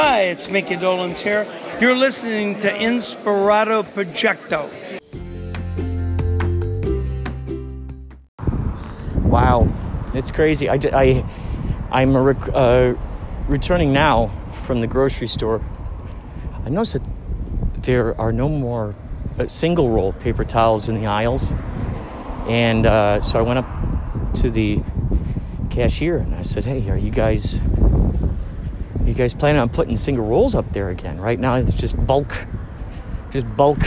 Hi, it's Mickey Dolans here. You're listening to Inspirato Projecto. Wow, it's crazy. I, I, I'm rec- uh, returning now from the grocery store. I noticed that there are no more uh, single roll paper towels in the aisles. And uh, so I went up to the cashier and I said, Hey, are you guys guys planning on putting single rolls up there again? Right now it's just bulk. Just bulk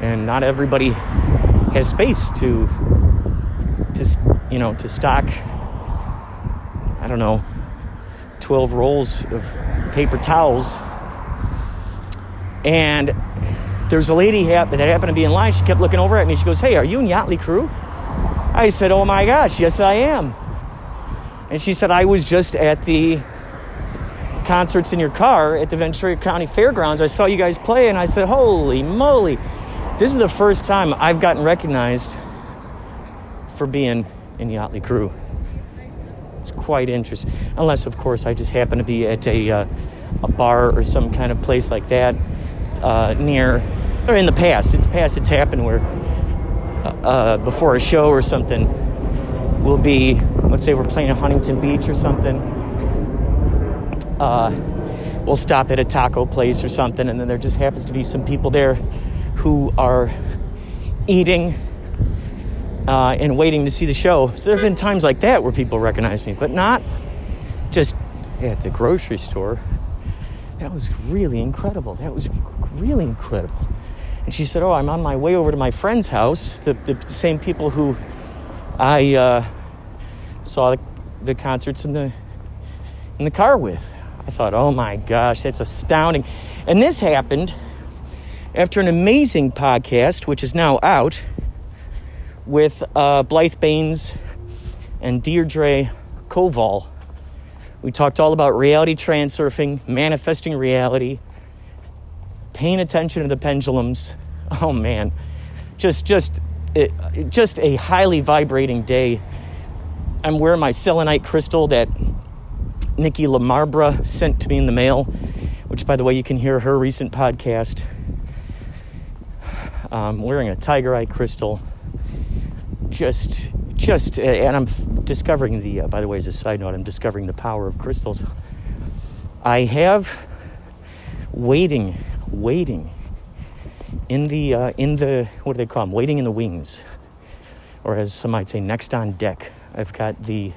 and not everybody has space to to you know to stock I don't know 12 rolls of paper towels and there's a lady that happened to be in line she kept looking over at me she goes hey are you in Yachtley crew I said oh my gosh yes I am and she said I was just at the concerts in your car at the Ventura County Fairgrounds I saw you guys play and I said holy moly this is the first time I've gotten recognized for being in Yachtley Crew. It's quite interesting. Unless, of course, I just happen to be at a, uh, a bar or some kind of place like that uh, near, or in the past. It's past, it's happened where uh, uh, before a show or something, we'll be, let's say we're playing at Huntington Beach or something. Uh, we'll stop at a taco place or something, and then there just happens to be some people there who are eating uh, and waiting to see the show. So there have been times like that where people recognize me, but not just at the grocery store. That was really incredible. That was really incredible. And she said, Oh, I'm on my way over to my friend's house, the, the same people who I uh, saw the, the concerts in the, in the car with. I thought, Oh my gosh, that's astounding. And this happened after an amazing podcast, which is now out with uh, Blythe Baines and Deirdre Koval. We talked all about reality transurfing, manifesting reality, paying attention to the pendulums. Oh man, just just it, just a highly vibrating day. I'm wearing my selenite crystal that Nikki Lamarbra sent to me in the mail, which, by the way, you can hear her recent podcast. I'm wearing a tiger eye crystal. Just just uh, and i'm discovering the uh, by the way as a side note i'm discovering the power of crystals. I have waiting waiting in the uh, in the what do they call them waiting in the wings. Or as some might say next on deck. I've got the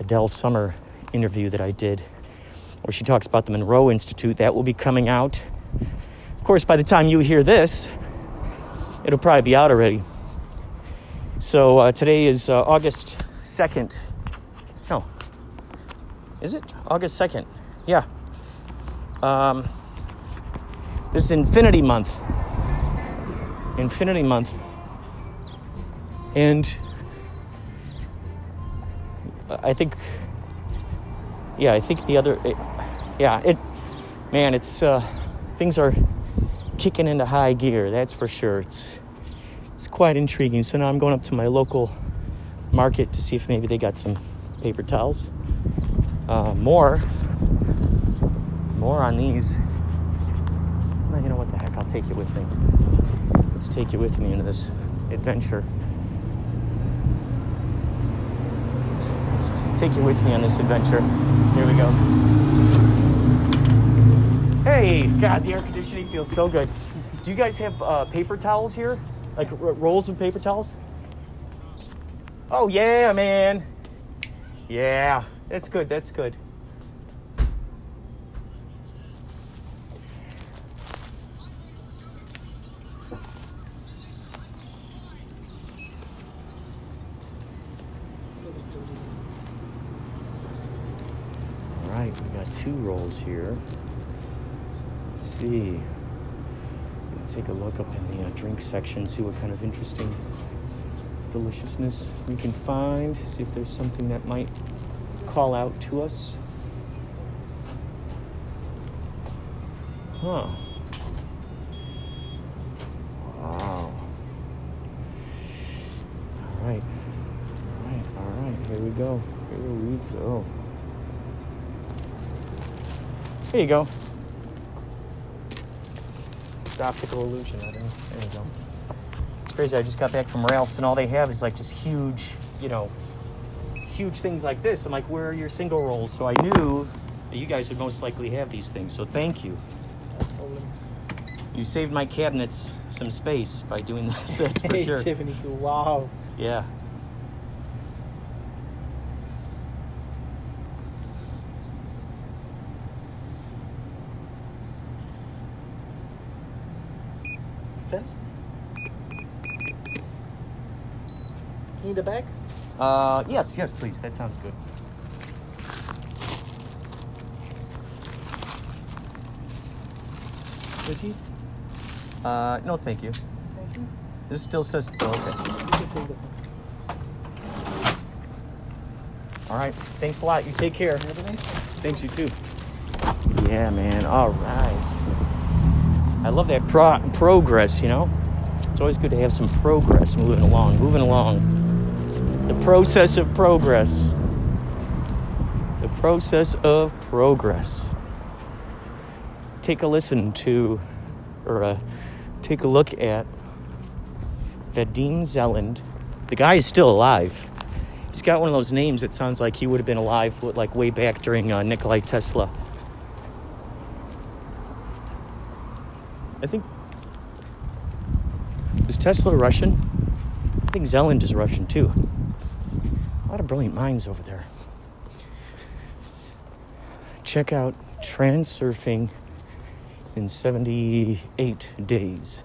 adele summer interview that i did where she talks about the monroe institute that will be coming out of course by the time you hear this it'll probably be out already so uh, today is uh, August 2nd. No. Is it? August 2nd. Yeah. Um, this is Infinity Month. Infinity Month. And I think, yeah, I think the other, it, yeah, it, man, it's, uh, things are kicking into high gear, that's for sure. It's, it's quite intriguing. So now I'm going up to my local market to see if maybe they got some paper towels. Uh, more, more on these. Well, you know what the heck? I'll take you with me. Let's take you with me into this adventure. Let's take you with me on this adventure. Here we go. Hey, God, the air conditioning feels so good. Do you guys have uh, paper towels here? Like r- rolls of paper towels? Oh, yeah, man. Yeah, that's good. That's good. Here. Let's see take a look up in the uh, drink section, see what kind of interesting deliciousness we can find, see if there's something that might call out to us. Huh. There you go. It's optical illusion, I don't know. There you go. It's crazy. I just got back from Ralph's, and all they have is like just huge, you know, huge things like this. I'm like, where are your single rolls? So I knew that you guys would most likely have these things. So thank you. You saved my cabinets some space by doing this, that's for hey, sure. Tiffany, wow. Yeah. In the back? Uh, yes, yes, please. That sounds good. Receipt? Uh, no, thank you. Thank you. This still says. Oh, okay. You can take the pen. All right. Thanks a lot. You take care. Have a nice one. Thanks, you too. Yeah, man. All right. I love that pro- progress, you know? It's always good to have some progress moving along, moving along. The process of progress. The process of progress. Take a listen to, or uh, take a look at Vadim Zeland. The guy is still alive. He's got one of those names that sounds like he would have been alive, like way back during uh, Nikolai Tesla. I think is Tesla Russian? I think Zeland is Russian too. Lot of brilliant minds over there. Check out Transurfing in 78 days.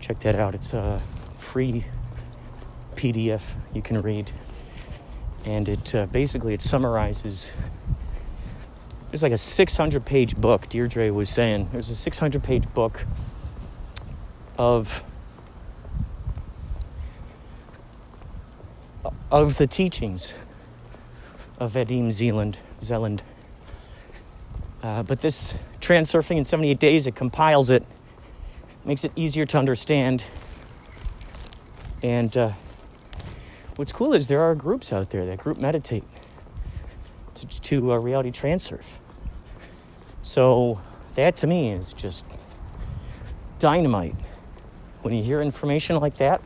Check that out. It's a free PDF you can read and it uh, basically it summarizes there's like a 600 page book deirdre was saying there's a 600 page book of of the teachings of Vadim Zealand, Zeland. Uh, but this Transurfing in 78 Days, it compiles it, makes it easier to understand. And uh, what's cool is there are groups out there that group meditate to, to uh, reality transurf. So that to me is just dynamite. When you hear information like that,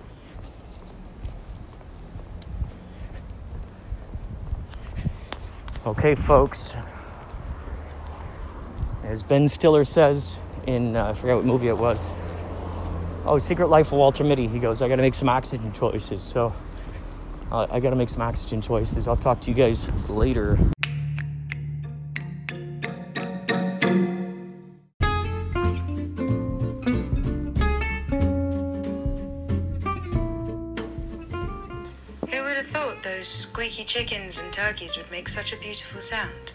okay, folks. As Ben Stiller says in, uh, I forgot what movie it was. Oh, Secret Life of Walter Mitty. He goes, I gotta make some oxygen choices. So uh, I gotta make some oxygen choices. I'll talk to you guys later. Chickens and turkeys would make such a beautiful sound?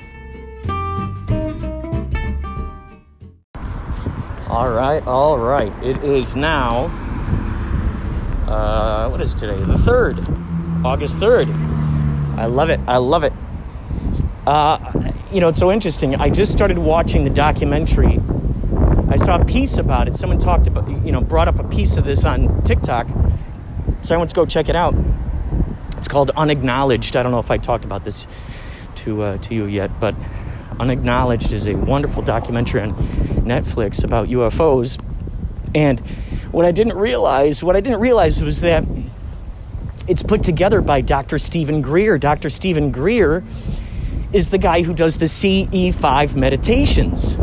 All right, all right. It is now, uh, what is today? The 3rd, August 3rd. I love it. I love it. Uh, you know, it's so interesting. I just started watching the documentary. I saw a piece about it. Someone talked about, you know, brought up a piece of this on TikTok. So I went to go check it out. It's called Unacknowledged. I don't know if I talked about this to uh, to you yet, but Unacknowledged is a wonderful documentary on Netflix about UFOs. And what I didn't realize, what I didn't realize was that it's put together by Dr. Steven Greer. Dr. Steven Greer is the guy who does the CE5 meditations.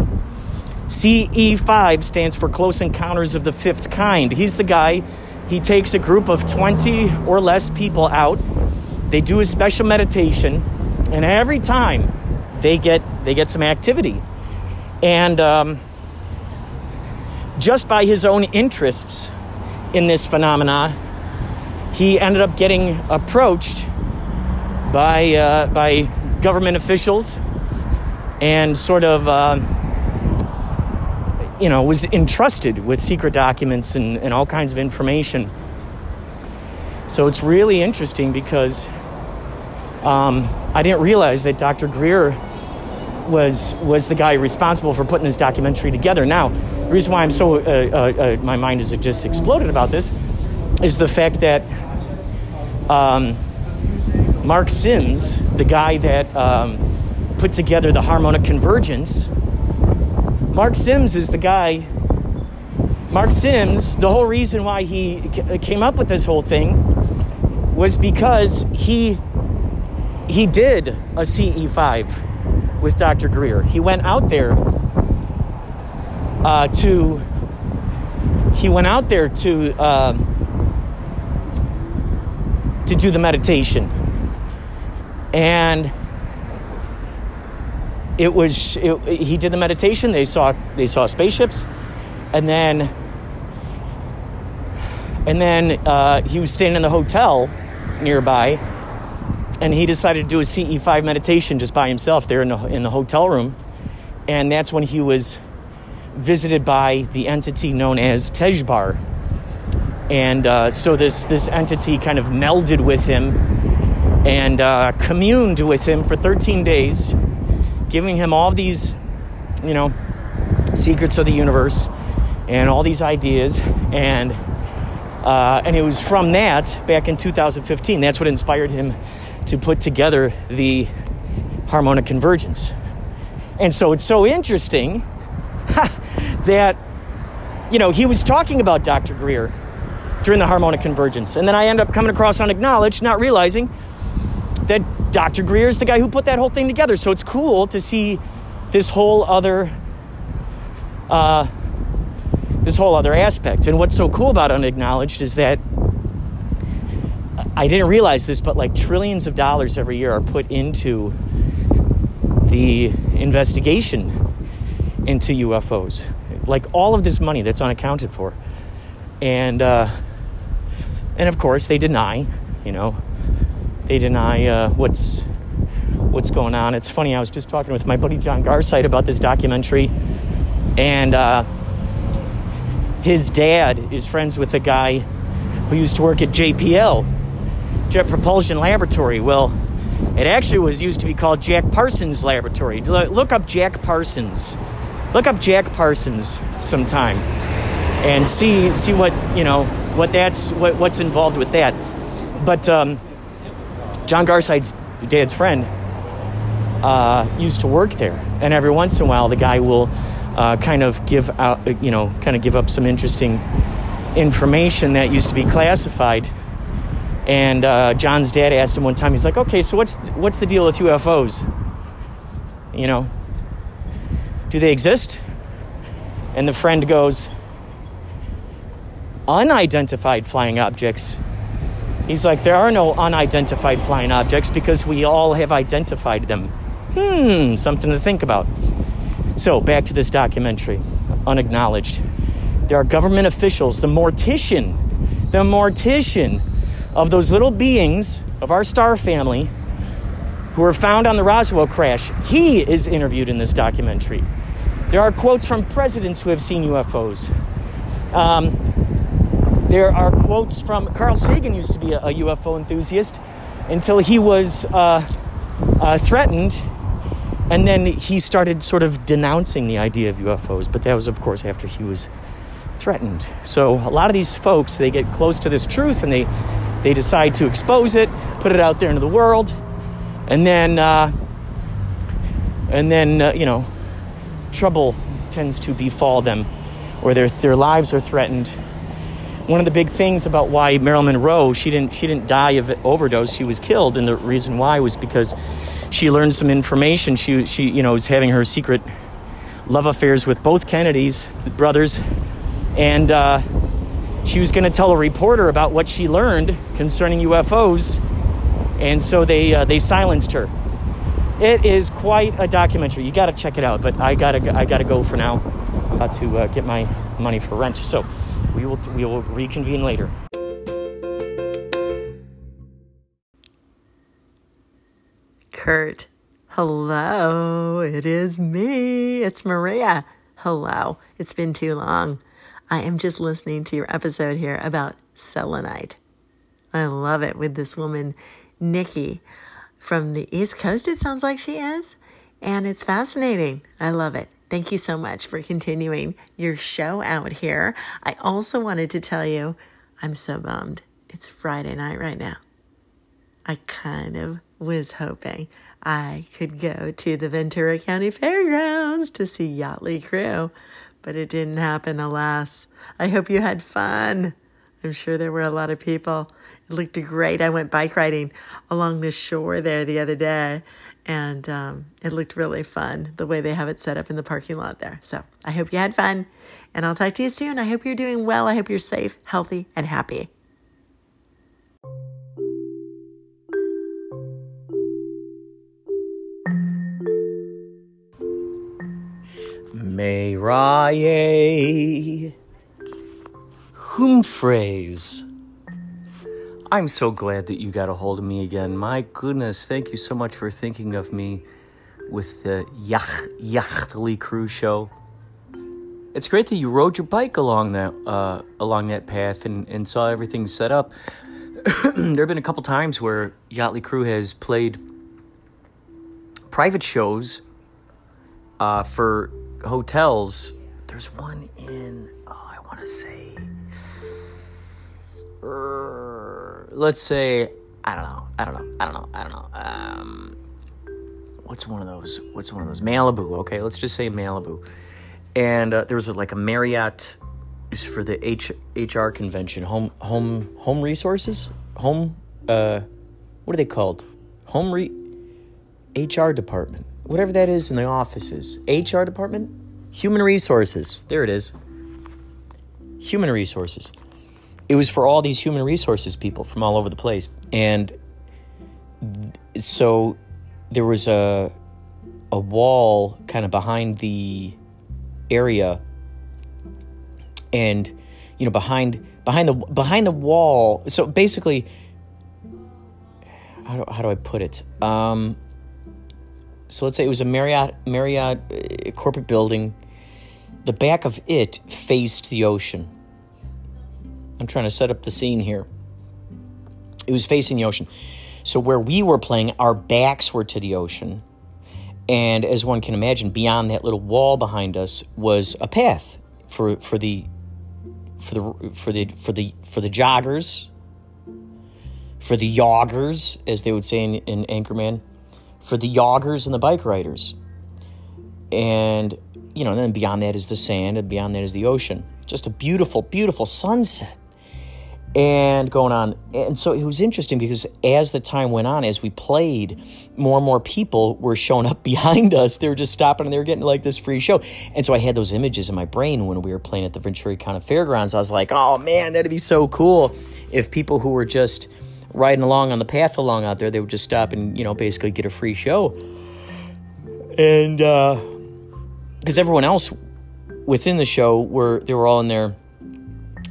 CE5 stands for Close Encounters of the Fifth Kind. He's the guy, he takes a group of 20 or less people out, they do a special meditation, and every time they get they get some activity. And um, just by his own interests in this phenomena, he ended up getting approached by uh, by government officials and sort of uh, you know was entrusted with secret documents and, and all kinds of information. So it's really interesting because um, i didn't realize that dr greer was was the guy responsible for putting this documentary together. Now the reason why i'm so uh, uh, uh, my mind has just exploded about this is the fact that um, Mark Sims, the guy that um, put together the harmonic convergence, Mark Sims is the guy Mark Sims, the whole reason why he came up with this whole thing was because he he did a CE5 with Dr. Greer. He went out there uh, to he went out there to um, to do the meditation, and it was it, he did the meditation. They saw they saw spaceships, and then and then uh, he was staying in the hotel nearby, and he decided to do a CE5 meditation just by himself there in the in the hotel room, and that's when he was visited by the entity known as Tejbar. And uh, so this, this entity kind of melded with him and uh, communed with him for 13 days, giving him all these, you know, secrets of the universe and all these ideas. And, uh, and it was from that, back in 2015, that's what inspired him to put together the harmonic convergence. And so it's so interesting that, you know, he was talking about Dr. Greer during the harmonic convergence. And then I end up coming across unacknowledged, not realizing that Dr. Greer is the guy who put that whole thing together. So it's cool to see this whole other. Uh, this whole other aspect. And what's so cool about unacknowledged is that I didn't realize this, but like trillions of dollars every year are put into the investigation into UFOs. Like all of this money that's unaccounted for. And, uh, and of course, they deny, you know, they deny uh, what's, what's going on. It's funny, I was just talking with my buddy John Garside about this documentary, and uh, his dad is friends with a guy who used to work at JPL, Jet Propulsion Laboratory. Well, it actually was used to be called Jack Parsons Laboratory. Look up Jack Parsons. Look up Jack Parsons sometime and see see what you know what that's what, what's involved with that. But um, John Garside's dad's friend uh, used to work there, and every once in a while the guy will uh, kind of give out you know kind of give up some interesting information that used to be classified. And uh, John's dad asked him one time. He's like, "Okay, so what's what's the deal with UFOs? You know, do they exist?" And the friend goes, "Unidentified flying objects." He's like, "There are no unidentified flying objects because we all have identified them." Hmm, something to think about. So back to this documentary, unacknowledged. There are government officials, the mortician, the mortician of those little beings of our star family who were found on the Roswell crash. He is interviewed in this documentary. There are quotes from presidents who have seen UFOs. Um, there are quotes from Carl Sagan, used to be a, a UFO enthusiast until he was uh, uh, threatened, and then he started sort of denouncing the idea of UFOs. But that was, of course, after he was threatened. So a lot of these folks, they get close to this truth and they they decide to expose it, put it out there into the world, and then uh, and then uh, you know trouble tends to befall them, or their their lives are threatened. One of the big things about why Marilyn Monroe she didn't she didn't die of overdose, she was killed, and the reason why was because she learned some information. She she you know was having her secret love affairs with both Kennedys brothers, and. Uh, she was going to tell a reporter about what she learned concerning UFOs, and so they uh, they silenced her. It is quite a documentary. You got to check it out. But I gotta I gotta go for now. About to uh, get my money for rent. So we will we will reconvene later. Kurt. Hello, it is me. It's Maria. Hello. It's been too long. I am just listening to your episode here about selenite. I love it with this woman, Nikki, from the East Coast, it sounds like she is. And it's fascinating. I love it. Thank you so much for continuing your show out here. I also wanted to tell you I'm so bummed. It's Friday night right now. I kind of was hoping I could go to the Ventura County Fairgrounds to see Yachtley Crew but it didn't happen, alas. I hope you had fun. I'm sure there were a lot of people. It looked great. I went bike riding along the shore there the other day, and um, it looked really fun the way they have it set up in the parking lot there. So I hope you had fun, and I'll talk to you soon. I hope you're doing well. I hope you're safe, healthy, and happy. Maraye Humphreys. I'm so glad that you got a hold of me again. My goodness, thank you so much for thinking of me with the Yacht Yachtley Cruise Show. It's great that you rode your bike along that uh, along that path and, and saw everything set up. there have been a couple times where Yachtley Crew has played private shows uh, for hotels. There's one in, oh, I want to say, let's say, I don't know, I don't know, I don't know, I don't know. Um, what's one of those? What's one of those? Malibu. Okay, let's just say Malibu. And uh, there was a, like a Marriott for the H, HR convention, home home home resources, home. Uh, what are they called? Home re, HR department whatever that is in the offices. HR department? Human resources. There it is. Human resources. It was for all these human resources people from all over the place. And so there was a a wall kind of behind the area and you know behind behind the behind the wall so basically how do, how do I put it um so let's say it was a Marriott Marriott uh, corporate building. The back of it faced the ocean. I'm trying to set up the scene here. It was facing the ocean. So where we were playing, our backs were to the ocean. And as one can imagine, beyond that little wall behind us was a path for for the for the for the for the for the joggers, for the yoggers, as they would say in, in Anchorman, for the yoggers and the bike riders. And, you know, and then beyond that is the sand, and beyond that is the ocean. Just a beautiful, beautiful sunset. And going on. And so it was interesting because as the time went on, as we played, more and more people were showing up behind us. They were just stopping and they were getting like this free show. And so I had those images in my brain when we were playing at the Ventura County Fairgrounds. I was like, oh man, that'd be so cool if people who were just riding along on the path along out there, they would just stop and, you know, basically get a free show. And uh because uh, everyone else within the show were they were all in their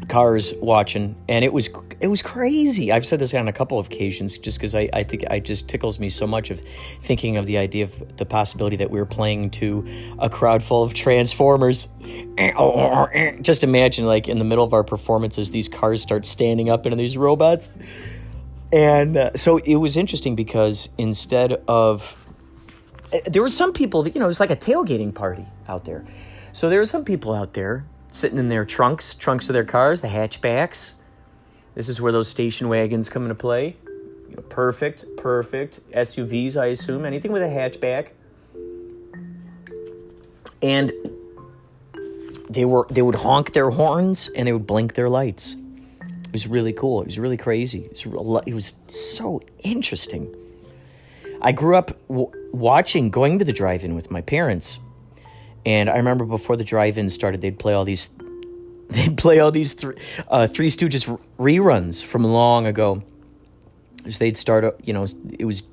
cars watching, and it was it was crazy. I've said this on a couple of occasions, just because I, I think it just tickles me so much of thinking of the idea of the possibility that we were playing to a crowd full of Transformers. Just imagine, like in the middle of our performances, these cars start standing up into these robots. And uh, so it was interesting because instead of uh, there were some people that you know it was like a tailgating party out there. So there were some people out there sitting in their trunks, trunks of their cars, the hatchbacks. This is where those station wagons come into play. You know, perfect, perfect SUVs, I assume. Anything with a hatchback. And they were they would honk their horns and they would blink their lights. It was really cool. It was really crazy. It was, it was so interesting. I grew up w- watching, going to the drive-in with my parents, and I remember before the drive-in started, they'd play all these, they'd play all these three, uh, Three Stooges reruns from long ago. So they'd start, you know, it was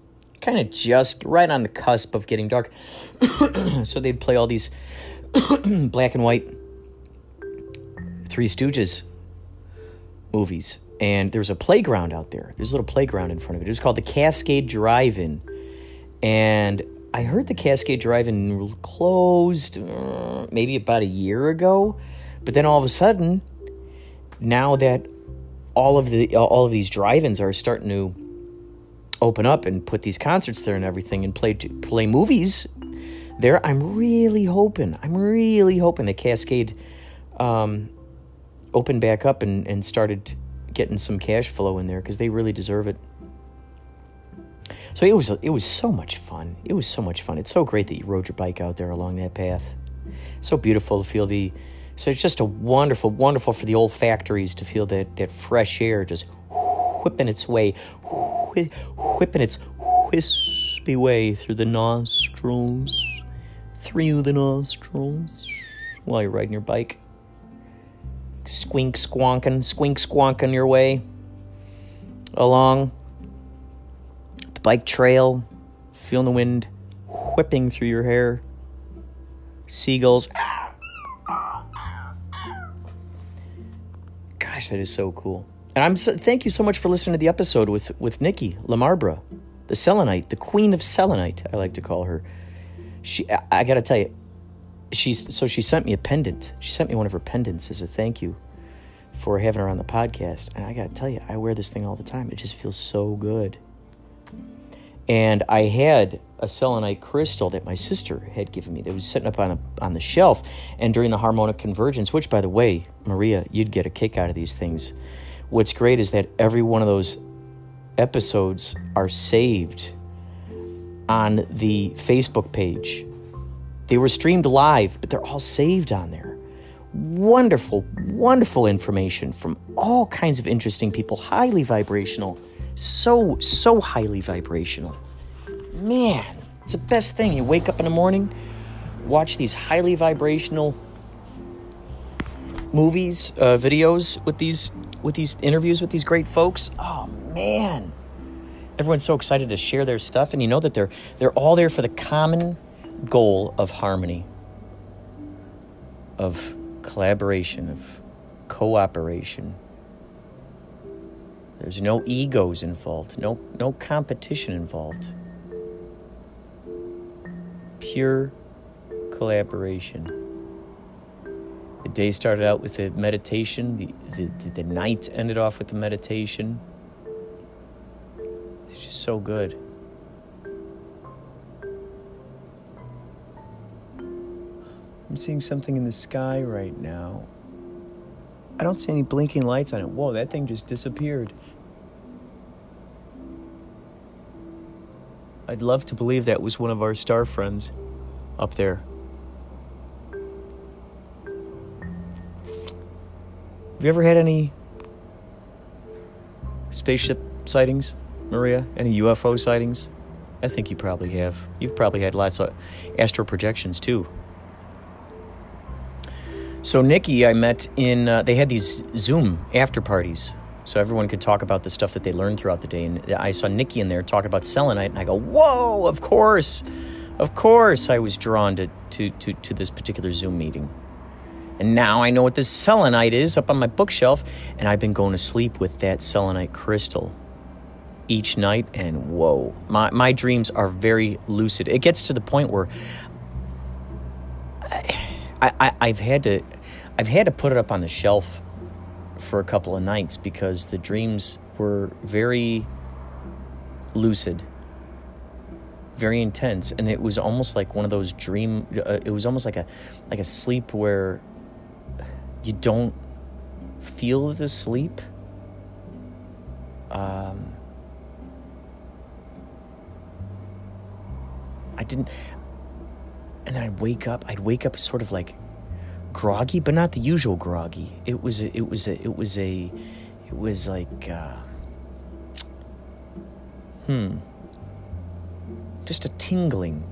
kind of just right on the cusp of getting dark, so they'd play all these black and white Three Stooges movies. And there was a playground out there. There's a little playground in front of it. It was called the Cascade Drive In. And I heard the Cascade Drive In closed uh, maybe about a year ago. But then all of a sudden, now that all of the all of these drive-ins are starting to open up and put these concerts there and everything and play play movies there, I'm really hoping, I'm really hoping the Cascade um, opened back up and, and started getting some cash flow in there because they really deserve it. So it was it was so much fun. It was so much fun. It's so great that you rode your bike out there along that path. So beautiful to feel the. So it's just a wonderful, wonderful for the olfactories to feel that that fresh air just whipping its way, whi- whipping its wispy way through the nostrils, through the nostrils, while you're riding your bike. Squink squonking, squink squonking your way along bike trail, feeling the wind whipping through your hair. Seagulls. Gosh, that is so cool. And I'm so, thank you so much for listening to the episode with with Nikki Lamarbra, the Selenite, the Queen of Selenite, I like to call her. She, I, I got to tell you, she's so she sent me a pendant. She sent me one of her pendants as a thank you for having her on the podcast. And I got to tell you, I wear this thing all the time. It just feels so good. And I had a selenite crystal that my sister had given me that was sitting up on the, on the shelf. And during the harmonic convergence, which, by the way, Maria, you'd get a kick out of these things. What's great is that every one of those episodes are saved on the Facebook page. They were streamed live, but they're all saved on there. Wonderful, wonderful information from all kinds of interesting people, highly vibrational. So, so highly vibrational. Man, it's the best thing. You wake up in the morning, watch these highly vibrational movies, uh, videos with these with these interviews with these great folks. Oh man, everyone's so excited to share their stuff, and you know that they're they're all there for the common goal of harmony, of collaboration, of cooperation. There's no egos involved, no no competition involved. Pure collaboration. The day started out with a meditation. The, the, the night ended off with the meditation. It's just so good. I'm seeing something in the sky right now. I don't see any blinking lights on it. Whoa, that thing just disappeared. I'd love to believe that was one of our star friends up there. Have you ever had any spaceship sightings, Maria? Any UFO sightings? I think you probably have. You've probably had lots of astral projections too. So Nikki, I met in. Uh, they had these Zoom after parties, so everyone could talk about the stuff that they learned throughout the day. And I saw Nikki in there talk about selenite, and I go, "Whoa! Of course, of course!" I was drawn to to to, to this particular Zoom meeting. And now I know what this selenite is up on my bookshelf, and I've been going to sleep with that selenite crystal each night. And whoa, my, my dreams are very lucid. It gets to the point where I, I, I've had to I've had to put it up on the shelf for a couple of nights because the dreams were very lucid very intense and it was almost like one of those dream uh, it was almost like a like a sleep where you don't feel the sleep. Um, I didn't, and then I'd wake up. I'd wake up sort of like groggy, but not the usual groggy. It was a, it was a, it was a, it was like, uh, hmm, just a tingling.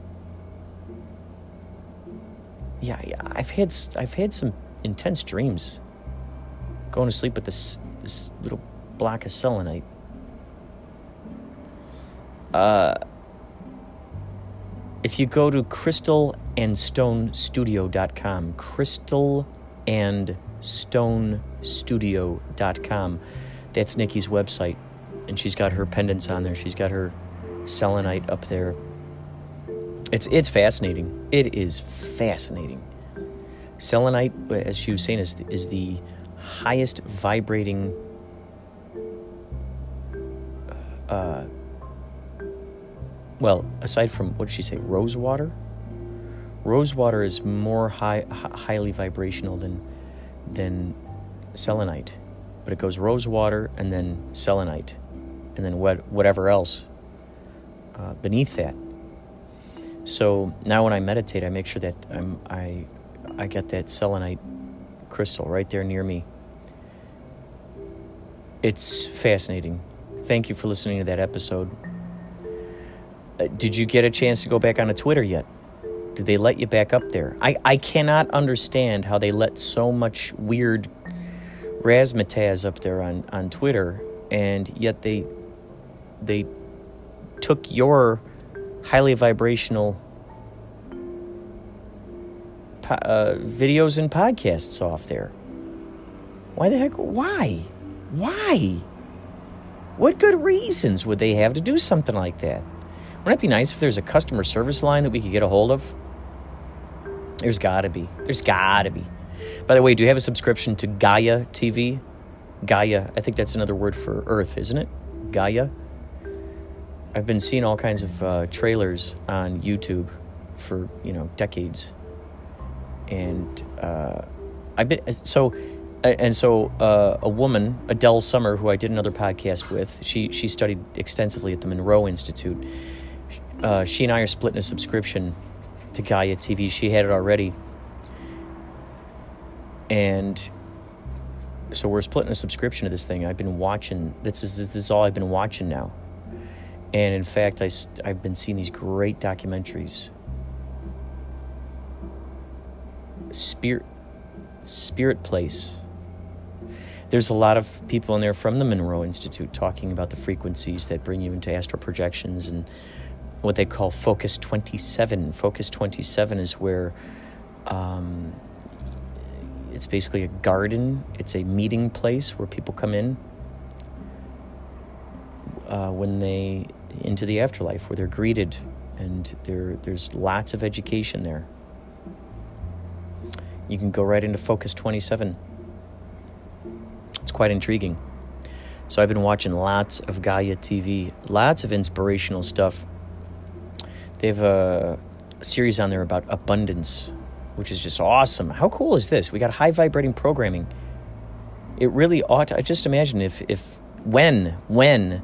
Yeah, I've had I've had some intense dreams. Going to sleep with this this little block of selenite. Uh, if you go to crystallandstonestudio.com, crystallandstonestudio.com, that's Nikki's website. And she's got her pendants on there. She's got her selenite up there. It's it's fascinating. It is fascinating. Selenite, as she was saying, is the, is the highest vibrating uh, well, aside from what did she say, rose water? Rose water is more high, highly vibrational than than selenite, but it goes rose water and then selenite, and then what, whatever else uh, beneath that. So now when I meditate, I make sure that I'm I I got that selenite crystal right there near me. It's fascinating. Thank you for listening to that episode. Uh, did you get a chance to go back on a Twitter yet? Did they let you back up there? I, I cannot understand how they let so much weird razzmatazz up there on, on Twitter, and yet they they took your highly vibrational po- uh, videos and podcasts off there. Why the heck? Why? Why? What good reasons would they have to do something like that? Wouldn't it be nice if there's a customer service line that we could get a hold of? There's gotta be. There's gotta be. By the way, do you have a subscription to Gaia TV? Gaia, I think that's another word for Earth, isn't it? Gaia? I've been seeing all kinds of uh, trailers on YouTube for, you know, decades. And uh, I've been, so, and so uh, a woman, Adele Summer, who I did another podcast with, she, she studied extensively at the Monroe Institute. Uh, she and I are splitting a subscription to Gaia TV. She had it already. And so we're splitting a subscription to this thing. I've been watching, this is, this is all I've been watching now. And in fact, I, I've been seeing these great documentaries. Spirit, Spirit Place. There's a lot of people in there from the Monroe Institute talking about the frequencies that bring you into astral projections and what they call Focus 27. Focus 27 is where um, it's basically a garden, it's a meeting place where people come in uh, when they into the afterlife where they're greeted and there there's lots of education there. You can go right into focus 27 it's quite intriguing. So i've been watching lots of gaia tv lots of inspirational stuff they have a, series on there about abundance which is just awesome how cool is this we got high vibrating programming it really ought to, I just imagine if if when when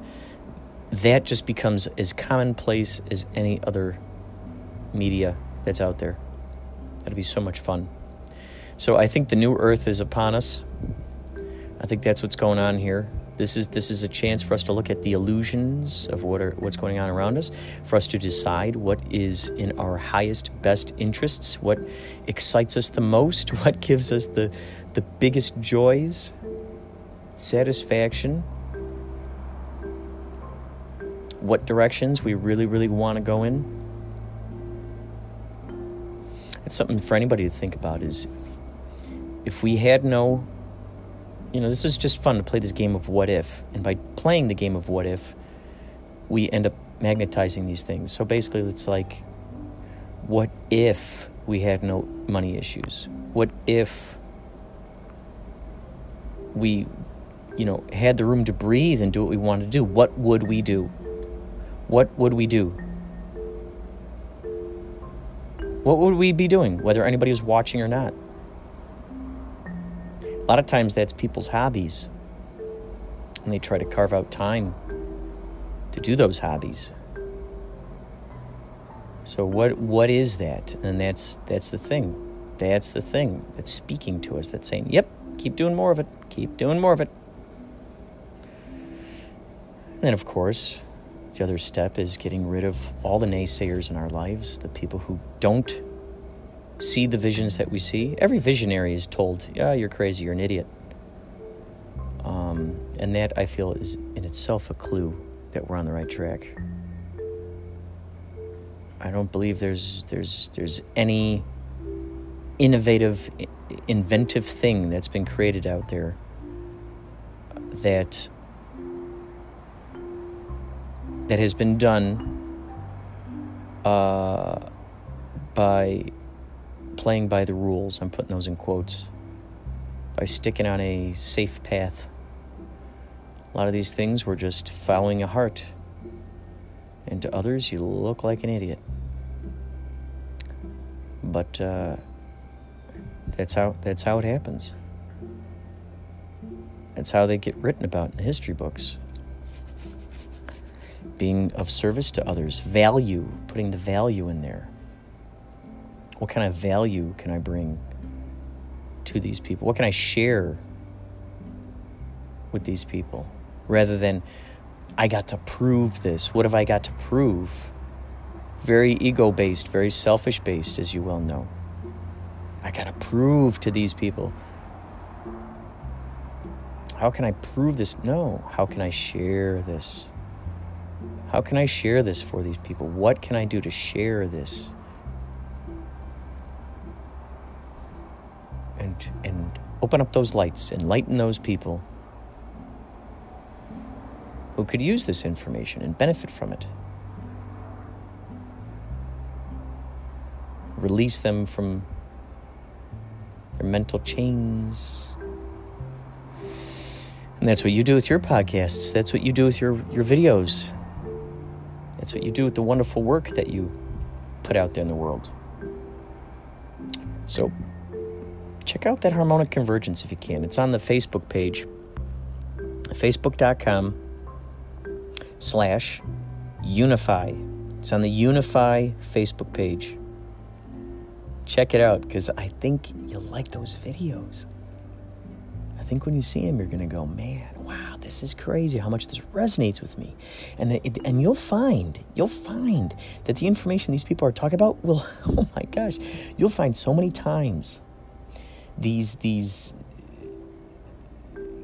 that just becomes as commonplace as any other media that's out there. That'd be so much fun. So I think the new earth is upon us. I think that's what's going on here. This is this is a chance for us to look at the illusions of what are what's going on around us, for us to decide what is in our highest best interests, what excites us the most, what gives us the the biggest joys, satisfaction, what directions we really, really want to go in. It's something for anybody to think about is if we had no, you know, this is just fun to play this game of what if. And by playing the game of what if, we end up magnetizing these things. So basically, it's like, what if we had no money issues? What if we, you know, had the room to breathe and do what we wanted to do? What would we do? What would we do? What would we be doing, whether anybody was watching or not? Lot of times that's people's hobbies. And they try to carve out time to do those hobbies. So what what is that? And that's that's the thing. That's the thing that's speaking to us, that's saying, Yep, keep doing more of it. Keep doing more of it. And then of course, the other step is getting rid of all the naysayers in our lives, the people who don't see the visions that we see. Every visionary is told, yeah, you're crazy, you're an idiot. Um, and that, I feel, is in itself a clue that we're on the right track. I don't believe there's, there's, there's any innovative, inventive thing that's been created out there that that has been done uh, by playing by the rules. I'm putting those in quotes. By sticking on a safe path. A lot of these things were just following a heart. And to others, you look like an idiot. But uh, that's how that's how it happens. That's how they get written about in the history books being of service to others, value, putting the value in there. What kind of value can I bring to these people? What can I share with these people? Rather than, I got to prove this. What have I got to prove? Very ego based, very selfish based, as you well know. I got to prove to these people. How can I prove this? No. How can I share this? How can I share this for these people? What can I do to share this? And, and open up those lights, enlighten those people who could use this information and benefit from it. Release them from their mental chains. And that's what you do with your podcasts. That's what you do with your, your videos. That's what you do with the wonderful work that you put out there in the world. So, check out that harmonic convergence if you can. It's on the Facebook page, facebook.com slash unify. It's on the Unify Facebook page. Check it out because I think you'll like those videos. I think when you see them, you're going to go, man, wow, this is crazy how much this resonates with me. And, the, it, and you'll find, you'll find that the information these people are talking about will, oh my gosh, you'll find so many times these, these,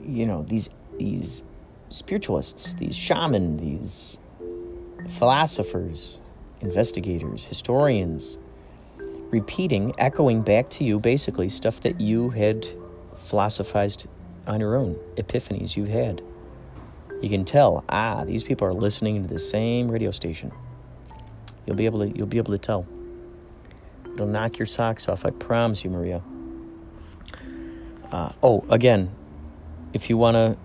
you know, these, these spiritualists, these shaman, these philosophers, investigators, historians, repeating, echoing back to you basically stuff that you had philosophized on your own, epiphanies you've had. You can tell, ah, these people are listening to the same radio station. You'll be able to you'll be able to tell. It'll knock your socks off, I promise you, Maria. Uh, oh, again, if you want to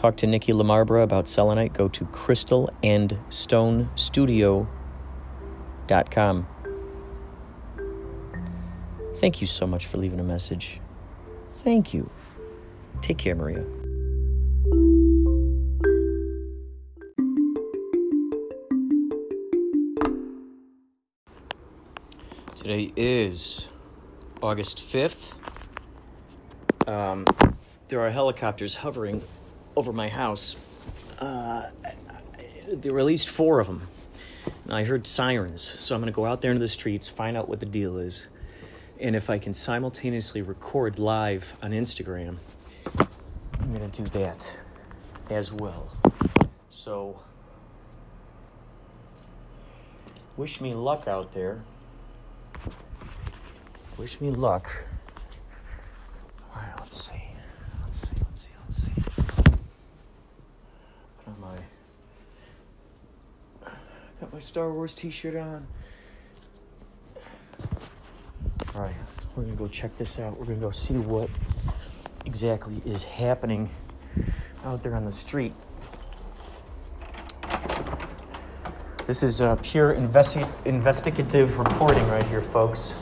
talk to Nikki Lamarbra about selenite, go to crystalandstonestudio.com. Thank you so much for leaving a message. Thank you. Take care, Maria. Today is August 5th. Um, there are helicopters hovering over my house. Uh, there were at least four of them. And I heard sirens, so I'm going to go out there into the streets, find out what the deal is. And if I can simultaneously record live on Instagram, I'm going to do that as well. So, wish me luck out there. Wish me luck. Let's see. Let's see, let's see, let's see. Put on my. Got my Star Wars t shirt on. All right, we're gonna go check this out. We're gonna go see what exactly is happening out there on the street. This is uh, pure investi- investigative reporting right here, folks.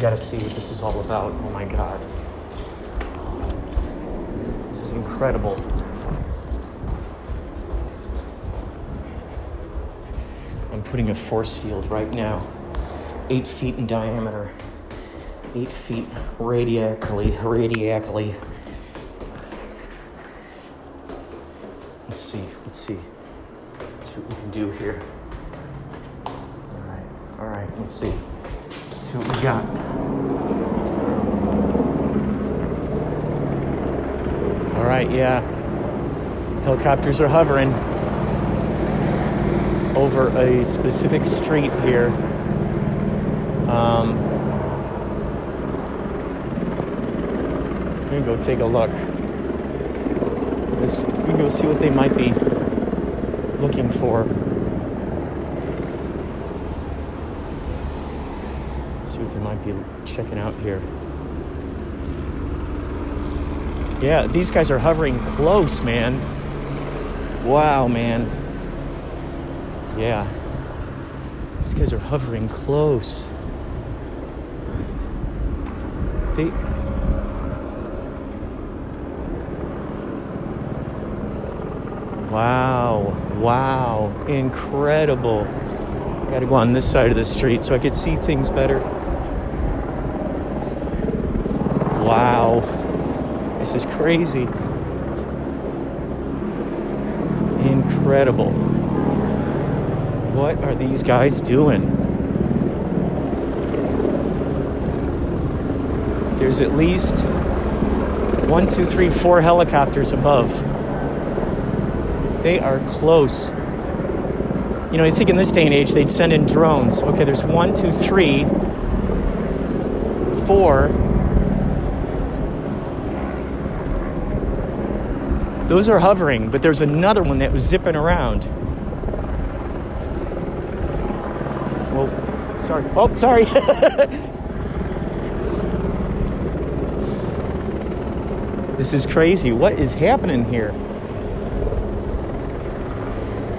Gotta see what this is all about. Oh my god. This is incredible. I'm putting a force field right now, eight feet in diameter, eight feet radiacally, radiacally. Let's see, let's see. Let's see what we can do here. All right, all right, let's see. Let's see what we got. All right, yeah. Helicopters are hovering over a specific street here. Um, I'm gonna go take a look. Let's, go see what they might be looking for. See what they might be checking out here. Yeah, these guys are hovering close, man. Wow, man. Yeah. These guys are hovering close. They. Wow. Wow. Incredible. I gotta go on this side of the street so I could see things better. Wow. This is crazy. Incredible. What are these guys doing? There's at least one, two, three, four helicopters above. They are close. You know, I think in this day and age they'd send in drones. Okay, there's one, two, three, four. Those are hovering, but there's another one that was zipping around. Whoa, sorry. Oh, sorry. this is crazy. What is happening here?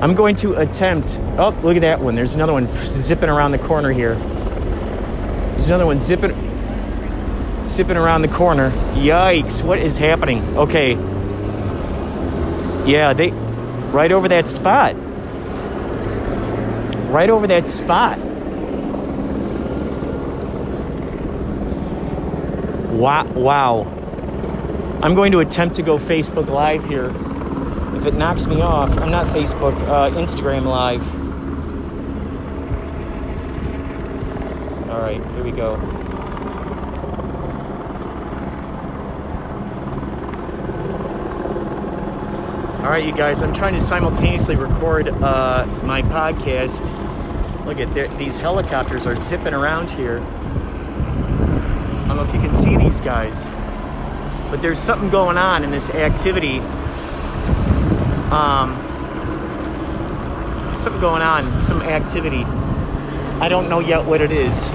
I'm going to attempt. Oh, look at that one. There's another one zipping around the corner here. There's another one zipping zipping around the corner. Yikes, what is happening? Okay. Yeah, they right over that spot. Right over that spot. Wow, wow. I'm going to attempt to go Facebook Live here. If it knocks me off, I'm not Facebook, uh, Instagram Live. All right, here we go. Right, you guys, I'm trying to simultaneously record uh, my podcast. Look at these helicopters are zipping around here. I don't know if you can see these guys, but there's something going on in this activity. Um, something going on, some activity. I don't know yet what it is.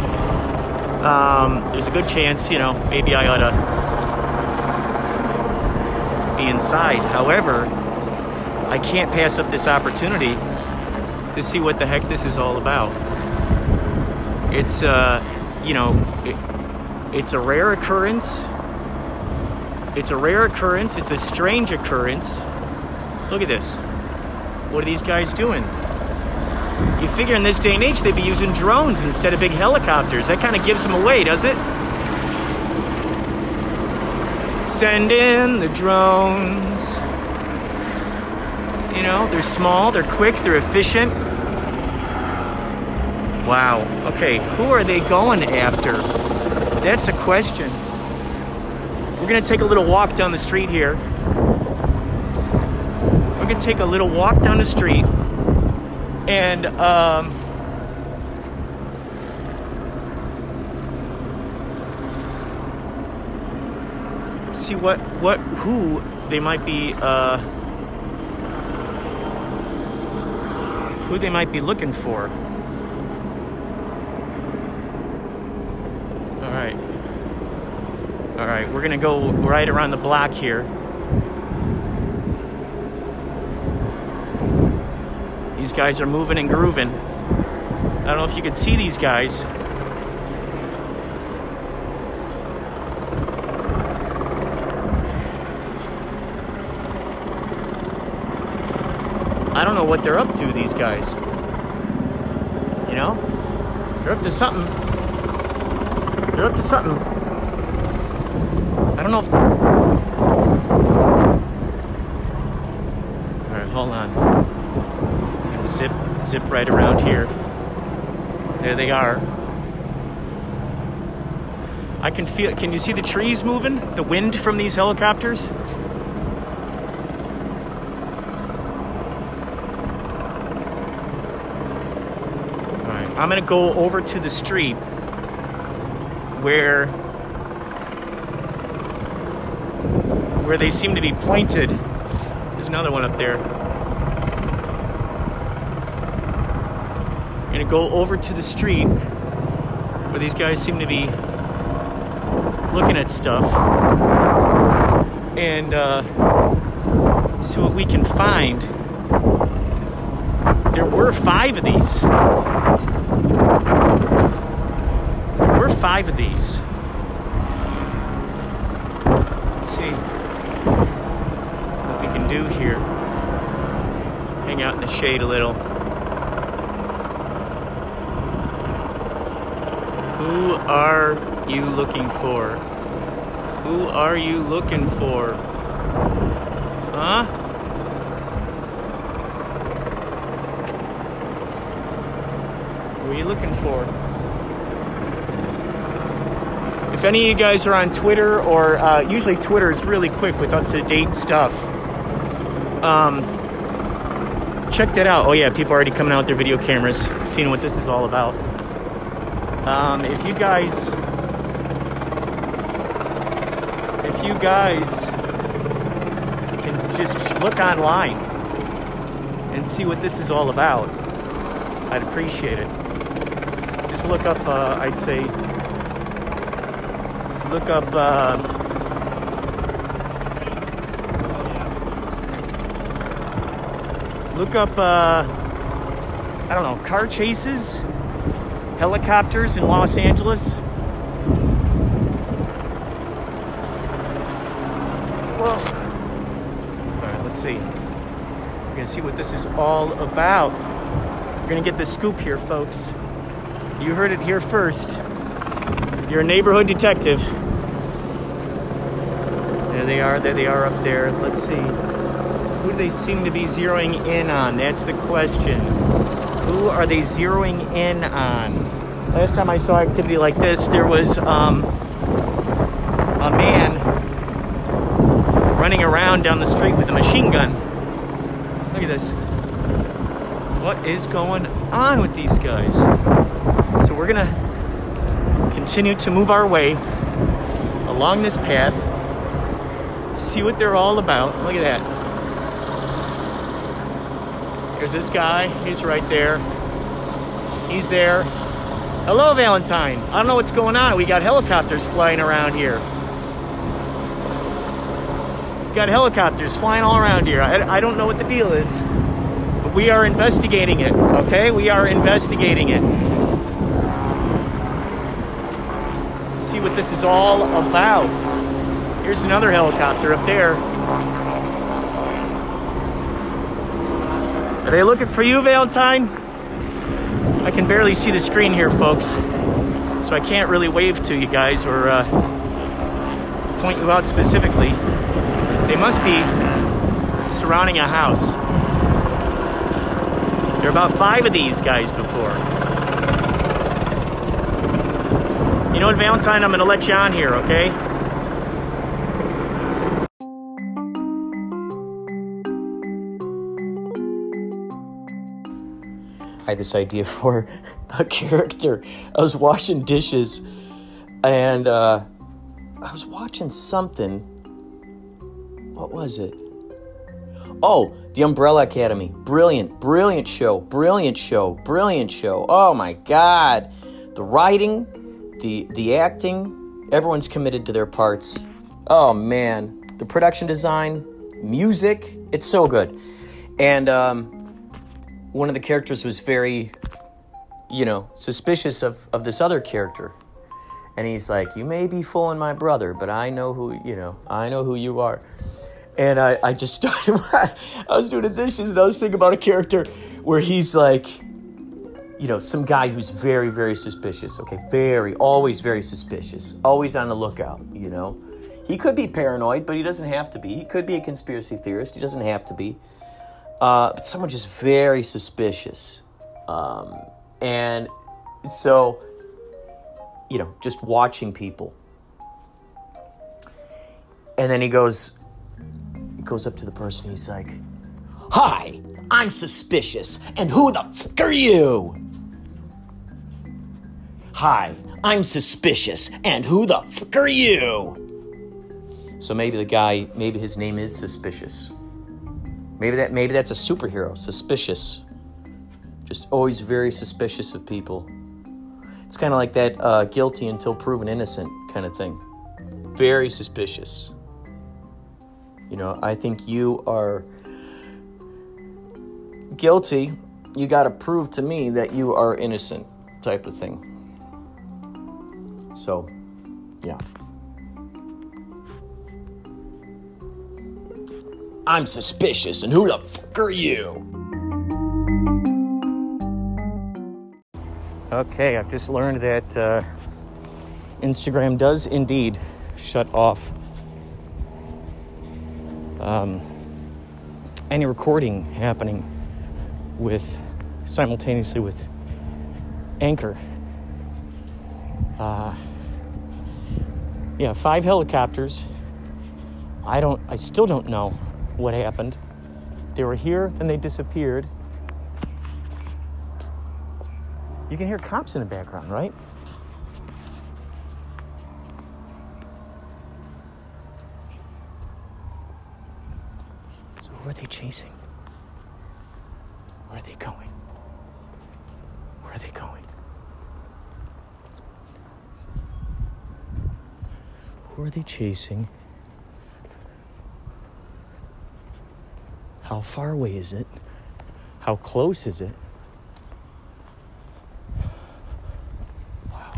Um, there's a good chance, you know, maybe I ought to be inside. However, I can't pass up this opportunity to see what the heck this is all about. It's, uh, you know, it, it's a rare occurrence. It's a rare occurrence. It's a strange occurrence. Look at this. What are these guys doing? You figure in this day and age they'd be using drones instead of big helicopters. That kind of gives them away, does it? Send in the drones. Know, they're small, they're quick, they're efficient. Wow. Okay, who are they going after? That's a question. We're gonna take a little walk down the street here. We're gonna take a little walk down the street and um, see what what who they might be uh, who they might be looking for. All right. All right, we're gonna go right around the block here. These guys are moving and grooving. I don't know if you can see these guys. What they're up to, these guys. You know? They're up to something. They're up to something. I don't know if. Alright, hold on. Zip, zip right around here. There they are. I can feel. Can you see the trees moving? The wind from these helicopters? I'm gonna go over to the street where where they seem to be pointed. There's another one up there. I'm gonna go over to the street where these guys seem to be looking at stuff and uh, see what we can find. There were five of these. Were five of these. Let's see what we can do here. hang out in the shade a little. Who are you looking for? Who are you looking for? Huh? Who are you looking for? If any of you guys are on Twitter, or uh, usually Twitter is really quick with up to date stuff, um, check that out. Oh, yeah, people are already coming out with their video cameras, seeing what this is all about. Um, if you guys, if you guys can just look online and see what this is all about, I'd appreciate it. Look up, uh, I'd say, look up, uh, look up, uh, I don't know, car chases, helicopters in Los Angeles. Whoa. All right, let's see. We're gonna see what this is all about. We're gonna get the scoop here, folks. You heard it here first. You're a neighborhood detective. There they are, there they are up there. Let's see. Who do they seem to be zeroing in on? That's the question. Who are they zeroing in on? Last time I saw activity like this, there was um, a man running around down the street with a machine gun. Look at this. What is going on with these guys? We're gonna continue to move our way along this path, see what they're all about. Look at that. There's this guy, he's right there. He's there. Hello, Valentine. I don't know what's going on. We got helicopters flying around here. Got helicopters flying all around here. I, I don't know what the deal is, but we are investigating it, okay? We are investigating it. See what this is all about. Here's another helicopter up there. Are they looking for you, Valentine? I can barely see the screen here, folks. So I can't really wave to you guys or uh, point you out specifically. They must be surrounding a house. There are about five of these guys before. You know what, Valentine? I'm going to let you on here, okay? I had this idea for a character. I was washing dishes and uh, I was watching something. What was it? Oh, The Umbrella Academy. Brilliant, brilliant show, brilliant show, brilliant show. Oh my God. The writing, the, the acting, everyone's committed to their parts. Oh man. The production design, music, it's so good. And, um, one of the characters was very, you know, suspicious of, of this other character. And he's like, You may be fooling my brother, but I know who, you know, I know who you are. And I, I just started, I was doing the dishes and I was thinking about a character where he's like, you know, some guy who's very, very suspicious, okay? Very, always very suspicious, always on the lookout, you know? He could be paranoid, but he doesn't have to be. He could be a conspiracy theorist, he doesn't have to be uh, but someone just very suspicious. Um, and so, you know, just watching people. And then he goes, he goes up to the person. He's like, "Hi, I'm suspicious, and who the fuck are you?" Hi, I'm suspicious, and who the fuck are you? So maybe the guy, maybe his name is suspicious. Maybe that maybe that's a superhero, suspicious. Just always very suspicious of people. It's kind of like that uh, guilty until proven innocent kind of thing. Very suspicious. You know, I think you are guilty. You got to prove to me that you are innocent, type of thing. So, yeah. I'm suspicious, and who the fuck are you? Okay, I've just learned that uh, Instagram does indeed shut off um, any recording happening with simultaneously with Anchor. Uh, yeah, five helicopters. I don't. I still don't know what happened. They were here, then they disappeared. You can hear cops in the background, right? So who are they chasing? Where are they going? Where are they going? Are they chasing? How far away is it? How close is it? Wow.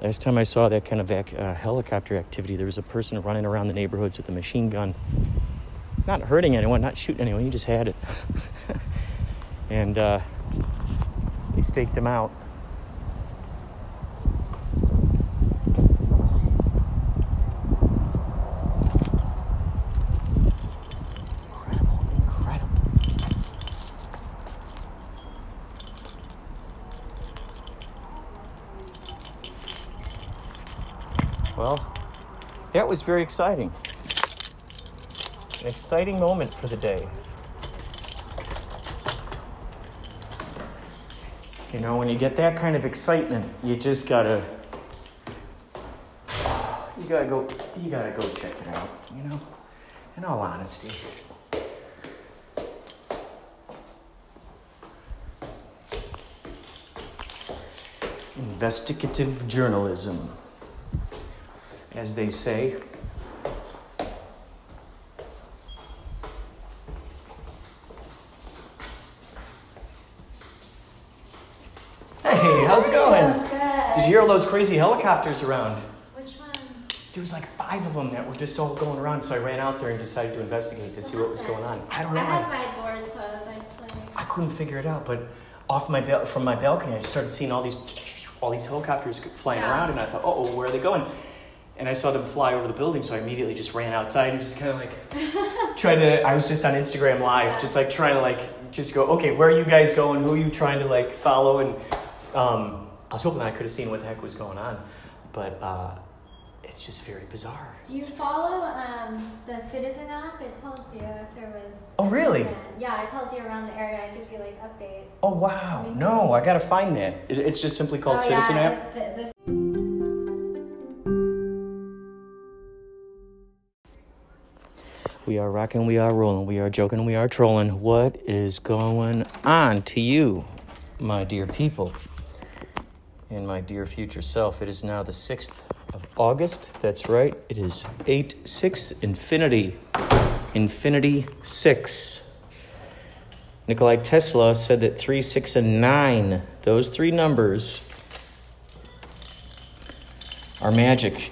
Last time I saw that kind of ac- uh, helicopter activity, there was a person running around the neighborhoods with a machine gun. Not hurting anyone, not shooting anyone, he just had it. and uh, he staked him out. Incredible, incredible. Well, that was very exciting. An exciting moment for the day. You know, when you get that kind of excitement, you just gotta. You gotta go. You gotta go check it out. You know, in all honesty. Investigative journalism, as they say. Hey, how's it going? Did you hear all those crazy helicopters around? Which one? There was like five of them that were just all going around, so I ran out there and decided to investigate to see what was going on. I don't know. I I, my doors closed. I like. I couldn't figure it out, but off my from my balcony, I started seeing all these all these helicopters flying Yeah. around, and I thought, oh, where are they going? And I saw them fly over the building, so I immediately just ran outside and just kind of like tried to. I was just on Instagram Live, just like trying to like just go, okay, where are you guys going? Who are you trying to like follow? And um, I was hoping I could have seen what the heck was going on, but uh, it's just very bizarre. Do you follow um, the Citizen app? It tells you if there was. Oh, really? something. Yeah, it tells you around the area. It gives you like updates. Oh wow! No, I gotta find that. It's just simply called oh, Citizen yeah, App. The, the, We are rocking, we are rolling, we are joking, we are trolling. What is going on to you, my dear people, and my dear future self? It is now the 6th of August. That's right, it is 8 6 Infinity. Infinity 6. Nikolai Tesla said that 3, 6, and 9, those three numbers, are magic.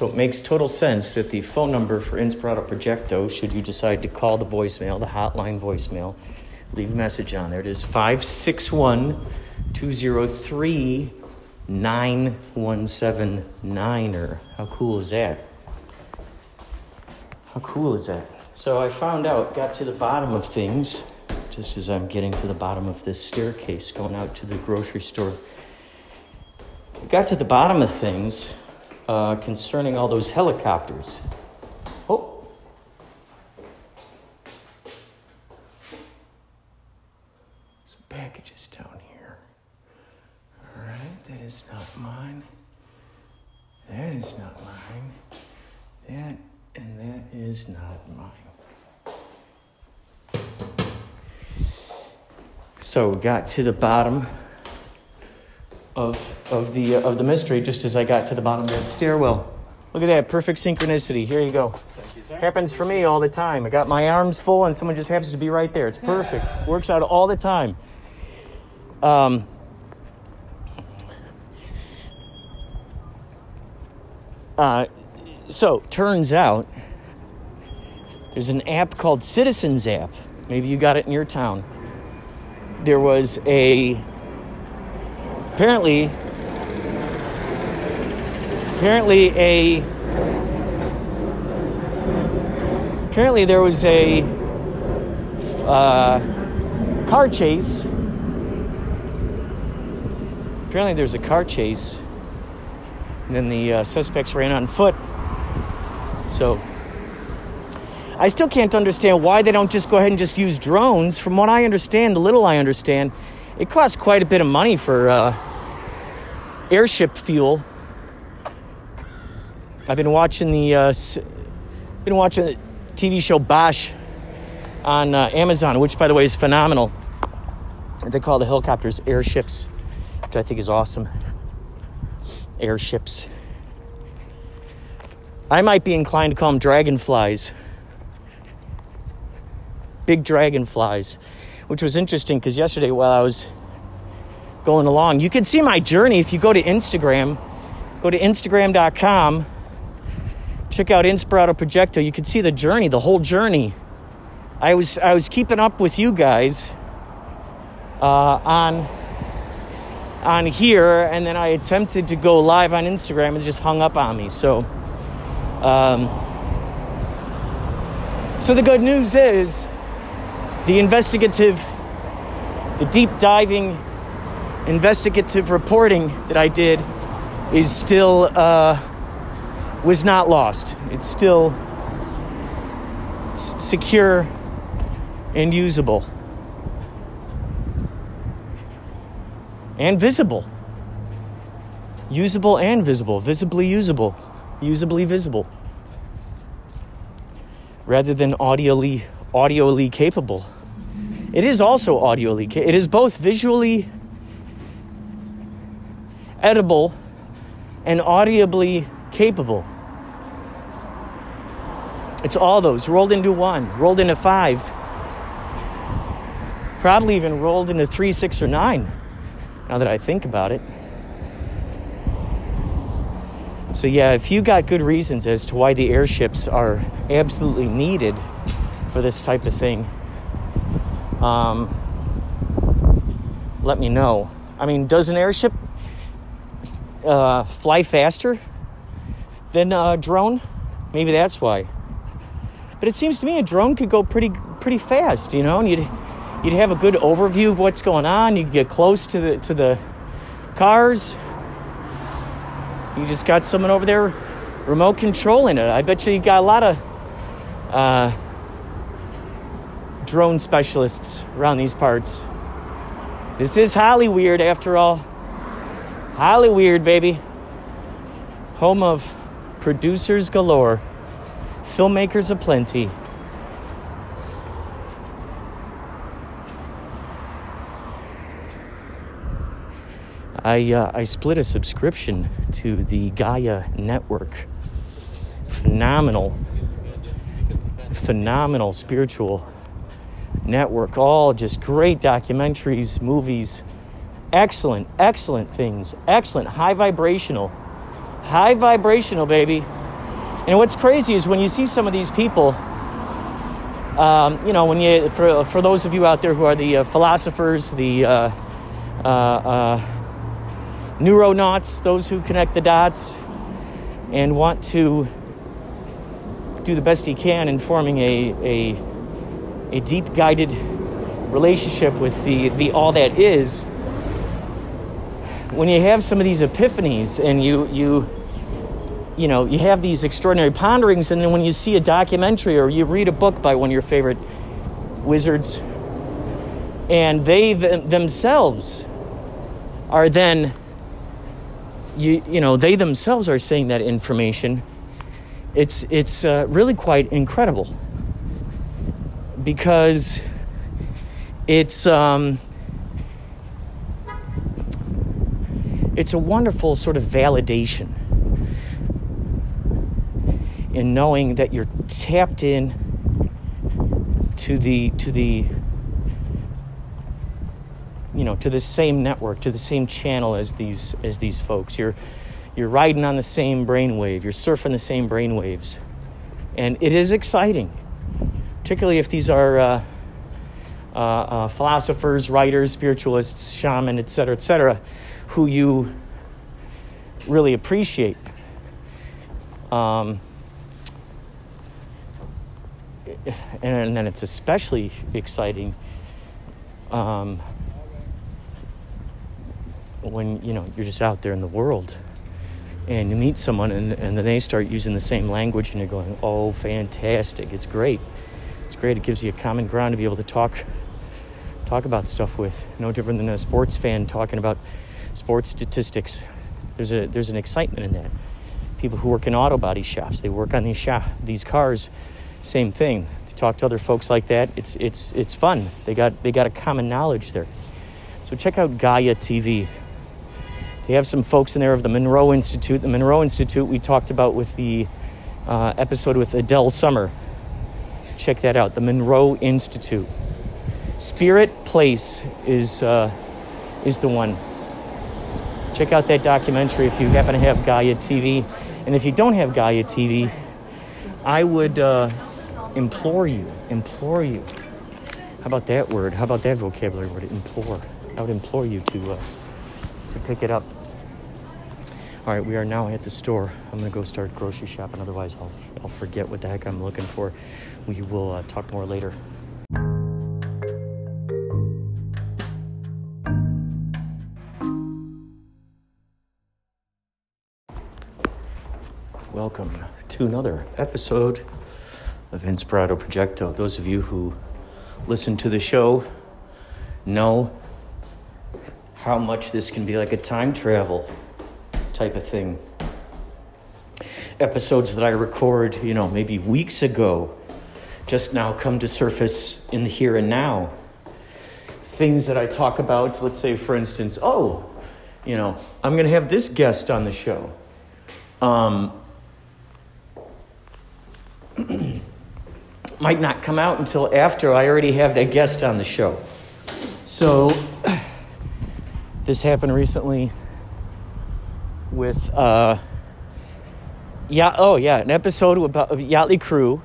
So it makes total sense that the phone number for Inspirato Projecto, should you decide to call the voicemail, the hotline voicemail, leave a message on there. It is 561 203 9179er. How cool is that? How cool is that? So I found out, got to the bottom of things, just as I'm getting to the bottom of this staircase going out to the grocery store. Got to the bottom of things uh, concerning all those helicopters. Oh. Some packages down here. All right, that is not mine. That is not mine. That and that is not mine. So we got to the bottom of of the of the mystery just as I got to the bottom of that stairwell. Look at that perfect synchronicity. Here you go. Happens for me all the time. I got my arms full and someone just happens to be right there. It's perfect. Works out all the time. Um, uh, so turns out there's an app called Citizens app. Maybe you got it in your town. There was a apparently apparently a apparently there was a uh, car chase. Apparently there's a car chase, and then the uh, suspects ran on foot. So I still can't understand why they don't just go ahead and just use drones. From what I understand, the little I understand, it costs quite a bit of money for uh, airship fuel. I've been watching the uh, been watching the TV show Bosch on uh, Amazon, which by the way is phenomenal. They call the helicopters airships, which I think is awesome. Airships. I might be inclined to call them dragonflies. Big dragonflies, which was interesting because yesterday while I was going along, you can see my journey if you go to Instagram. Go to Instagram.com, check out Inspirato Projecto. You can see the journey, the whole journey. I was I was keeping up with you guys uh, on on here, and then I attempted to go live on Instagram and just hung up on me. So. Um, so the good news is the investigative, the deep diving investigative reporting that I did is still uh, was not lost. It's still secure and usable. And visible. Usable and visible, visibly usable. Usably visible. Rather than audioly audioly capable. It is also audioly ca- it is both visually edible and audibly capable it's all those rolled into one rolled into five probably even rolled into three six or nine now that i think about it so, yeah, if you got good reasons as to why the airships are absolutely needed for this type of thing, um, let me know. I mean, does an airship uh, fly faster than a drone? Maybe that's why. But it seems to me a drone could go pretty pretty fast, you know, and you'd you'd have a good overview of what's going on. You'd get close to the to the cars. You just got someone over there remote controlling it. I bet you you got a lot of uh, drone specialists around these parts. This is highly Hollyweird after all. Hollyweird, baby. Home of producers galore, filmmakers aplenty. I, uh, I split a subscription to the Gaia Network. Phenomenal, phenomenal spiritual network. All just great documentaries, movies, excellent, excellent things. Excellent, high vibrational, high vibrational, baby. And what's crazy is when you see some of these people, um, you know, when you, for, for those of you out there who are the uh, philosophers, the, uh, uh, uh, neuronauts, those who connect the dots and want to do the best he can in forming a, a, a deep guided relationship with the, the all that is. When you have some of these epiphanies and you, you, you know, you have these extraordinary ponderings, and then when you see a documentary or you read a book by one of your favorite wizards, and they th- themselves are then you you know they themselves are saying that information it's it's uh, really quite incredible. Because it's um, it's a wonderful sort of validation in knowing that you're tapped in to the to the you know to the same network to the same channel as these as these folks you're you're riding on the same brainwave you're surfing the same brainwaves and it is exciting particularly if these are uh, uh, uh, philosophers, writers, spiritualists, shaman, etc., etc., who you really appreciate. Um, and then it's especially exciting um, when you know you're just out there in the world and you meet someone and, and then they start using the same language and you're going oh fantastic. It's great. It's great. It gives you a common ground to be able to talk talk about stuff with. No different than a sports fan talking about sports statistics there's a there's an excitement in that. People who work in auto body shops they work on these shop these cars same thing. To talk to other folks like that it's it's it's fun. They got they got a common knowledge there. So check out gaia tv they have some folks in there of the monroe institute. The monroe institute we talked about with the uh, episode with adele sommer. Check that out the monroe institute. Spirit place is uh, is the one check out that documentary if you happen to have gaia tv and if you don't have gaia tv i would uh, implore you, implore you. How about that word? How about that vocabulary word? Implore. I would implore you to uh, to pick it up. All right, we are now at the store. I'm gonna go start grocery shopping. Otherwise, I'll I'll forget what the heck I'm looking for. We will uh, talk more later. Welcome to another episode of Inspirado Projecto. Those of you who listen to the show know how much this can be like a time travel type of thing. Episodes that I record, you know, maybe weeks ago, just now come to surface in the here and now. Things that I talk about, let's say, for instance, oh, you know, I'm going to have this guest on the show. Um, might not come out until after I already have that guest on the show. So, this happened recently with, uh, yeah, oh yeah, an episode about Yachtley Crew,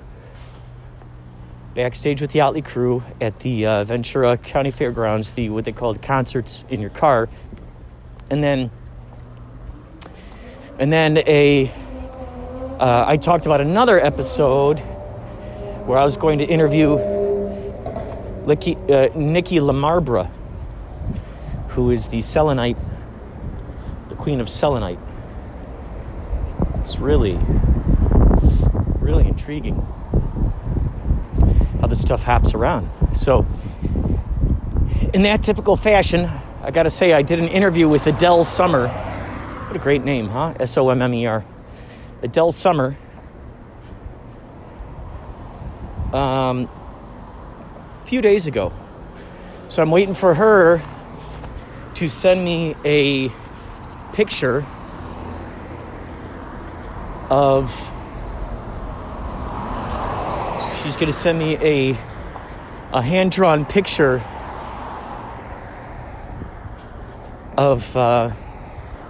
backstage with the Yachtley Crew at the uh, Ventura County Fairgrounds, the what they called concerts in your car, and then, and then a, uh, I talked about another episode where I was going to interview Licky, uh, Nikki Lamarbra, who is the Selenite, the queen of Selenite. It's really, really intriguing how this stuff haps around. So, in that typical fashion, I gotta say, I did an interview with Adele Sommer. What a great name, huh? S O M M E R. Adele Sommer um, a few days ago. So I'm waiting for her to send me a picture of. She's going to send me a a hand drawn picture of uh,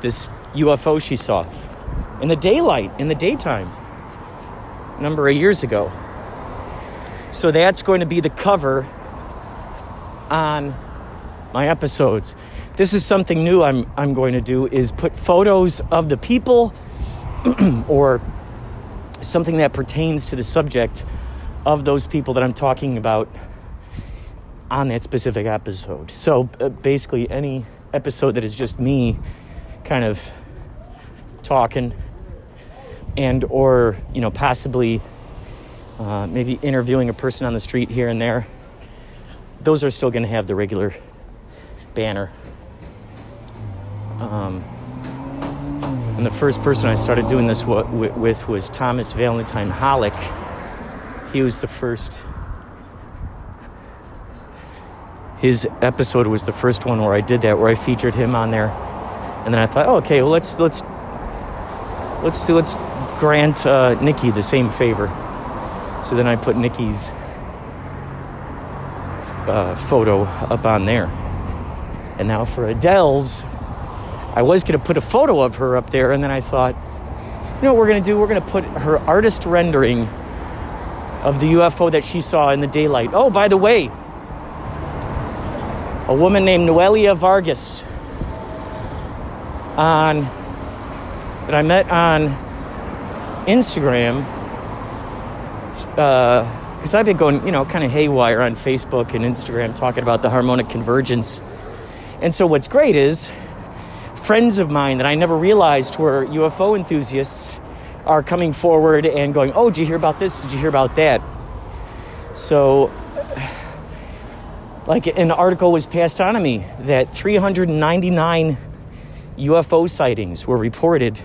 this UFO she saw in the daylight, in the daytime, a number of years ago. So that's going to be the cover on my episodes. This is something new I'm, I'm going to do is put photos of the people or something that pertains to the subject of those people that I'm talking about on that specific episode. So uh, basically any episode that is just me kind of talking and or you know possibly uh, maybe interviewing a person on the street here and there. Those are still going to have the regular banner. Um, and the first person I started doing this with was Thomas Valentine Hollick. He was the first. His episode was the first one where I did that, where I featured him on there, and then I thought, oh, okay, well let's let's let's do let's grant uh, Nikki the same favor. So then I put Nikki's uh, photo up on there. And now for Adele's, I was going to put a photo of her up there, and then I thought, you know what we're going to do? We're going to put her artist rendering of the UFO that she saw in the daylight. Oh, by the way, a woman named Noelia Vargas on that I met on Instagram uh, because I've been going, you know, kind of haywire on Facebook and Instagram talking about the harmonic convergence. And so, what's great is friends of mine that I never realized were UFO enthusiasts are coming forward and going, Oh, did you hear about this? Did you hear about that? So, like an article was passed on to me that 399 UFO sightings were reported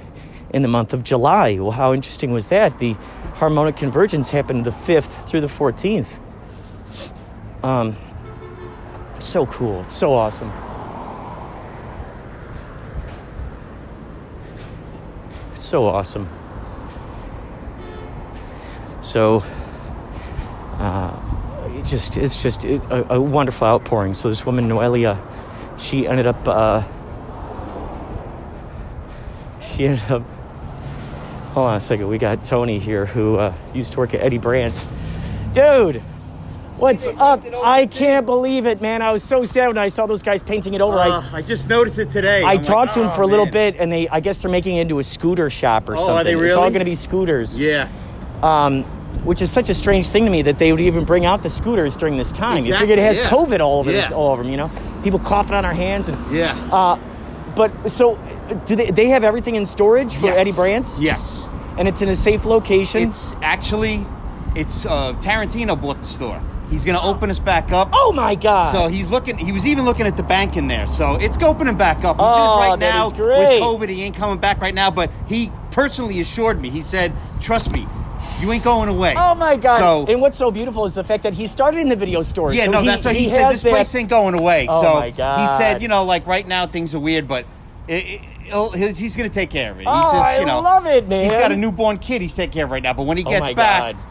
in the month of July. Well, how interesting was that? The harmonic convergence happened the 5th through the 14th. Um, so cool. It's so awesome. It's so awesome. So, uh, it just it's just a, a wonderful outpouring. So this woman Noelia, she ended up uh, she ended up. Hold on a second. We got Tony here who uh, used to work at Eddie Brandt's. Dude, what's up? I can't believe it, man. I was so sad when I saw those guys painting it over. I, Uh, I just noticed it today. I I'm like, talked to him oh, for a little man. bit, and they I guess they're making it into a scooter shop or Oh, something. are they really? It's all going to be scooters. Yeah. Um, which is such a strange thing to me that they would even bring out the scooters during this time. you Exactly, figured it has yeah. COVID all over this, all over them, you know? People coughing on our hands and Yeah. uh, but so do they they have everything in storage for Yes. Eddie Brandt's? Yes. And it's in a safe location? It's actually, it's uh, Tarantino bought the store. He's gonna open us back up. oh my god. So he's looking. He was even looking at the bank in there. So it's opening back up. He Oh, just right now is great. with COVID, he ain't coming back right now. But he personally assured me. He said, "Trust me, you ain't going away." Oh my god! So and what's so beautiful is the fact that he started in the video store. yeah, so no, he, that's what he, he said. This that- place ain't going away. Oh so my he said, you know, like right now things are weird, but it, it, he'll, he's, he's going to take care of it. He's Oh, just, I you know, love it, man. He's got a newborn kid. He's taking care of right now. But when he Oh gets my back, God.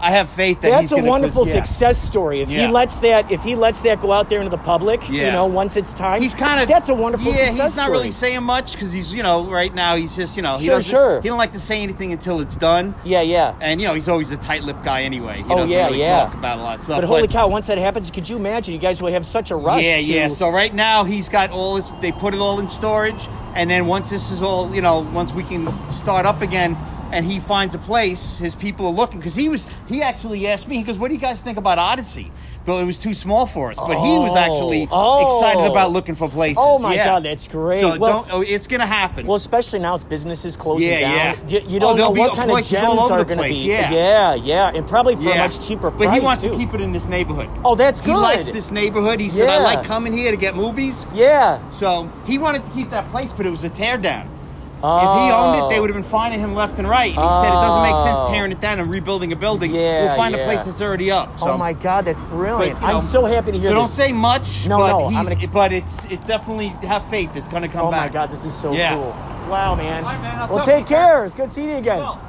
I have faith that That's he's a wonderful yeah. success story. If Yeah. he lets that, if he lets that go out there into the public, you know, once it's time, He's kind of that's a wonderful success story. Yeah, he's not story. really saying much because he's you know right now he's just you know he Sure, doesn't sure. he don't like to say anything until it's done. yeah, yeah. And you know he's always a tight-lipped guy anyway. He Oh, doesn't yeah, really yeah. talk about a lot of stuff. But holy cow! Once that happens, could you imagine? You guys will have such a rush. Yeah, to, yeah. So right now he's got all this. They put it all in storage, and then once this is all, you know, once we can start up again, and he finds a place, his people are looking because he was. He actually asked me. He goes, "What do you guys think about Odyssey?" But it was too small for us. But he was Oh, actually oh. excited about looking for places. Oh my yeah. God, that's great. So Well- don't. Oh, it's gonna happen. Well, especially now with businesses closing Yeah, down, yeah. you, you Oh, don't know what kind of gems all over are the going to place, be. yeah. yeah, yeah, and probably for yeah. a much cheaper price But he wants too. to keep it in this neighborhood. Oh, that's good. He likes this neighborhood. He said, "I like coming here to get movies." Yeah. So he wanted to keep that place, but it was a tear down. Oh. If he owned it, they oh. would have been finding him left and right. And he said it doesn't make sense Oh. tearing it down and rebuilding a building. Yeah, we'll find yeah. a place that's already up. Oh so. oh my God, that's But, brilliant. you know, I'm so happy to hear So don't say much, No, but no, he's, gonna- but it's it's definitely have faith. It's gonna come oh back. Oh my God, this is so Yeah. cool. Wow, man. Right, man, well, take you, care. It's good seeing you again. Well,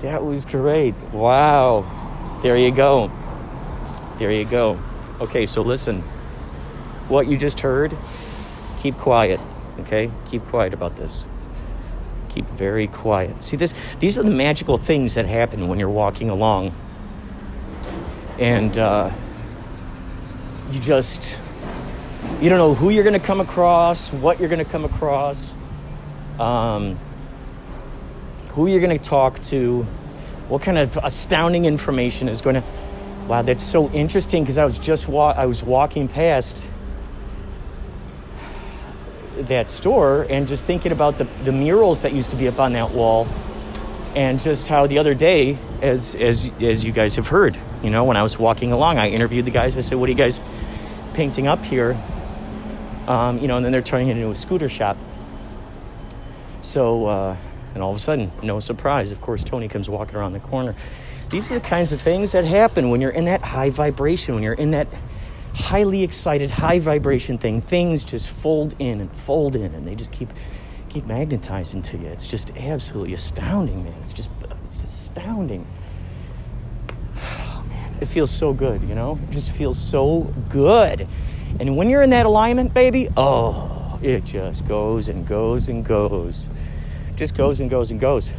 That was great. Wow. There you go. There you go. Okay, so listen. What you just heard, keep quiet, okay? Keep quiet about this. Keep very quiet. See this these are the magical things that happen when you're walking along. And uh you just you don't know who you're going to come across, what you're going to come across. Um who you're going to talk to, what kind of astounding information is going to. Wow, that's so interesting because I was just wa- I was walking past that store and just thinking about the, the murals that used to be up on that wall and just how the other day as as as you guys have heard you know when i was walking along i interviewed the guys. I said what are you guys painting up here? Um, you know and then they're turning it into a scooter shop. So, uh, and all of a sudden, no surprise, of course, Tony comes walking around the corner. These are the kinds of things that happen when you're in that high vibration, when you're in that highly excited, high vibration thing. Things just fold in and fold in, and they just keep keep magnetizing to you. It's just absolutely astounding, man. It's just it's astounding. Man, it feels so good, you know? It just feels so good. And when you're in that alignment, baby, oh, it just goes and goes and goes. Just goes and goes and goes.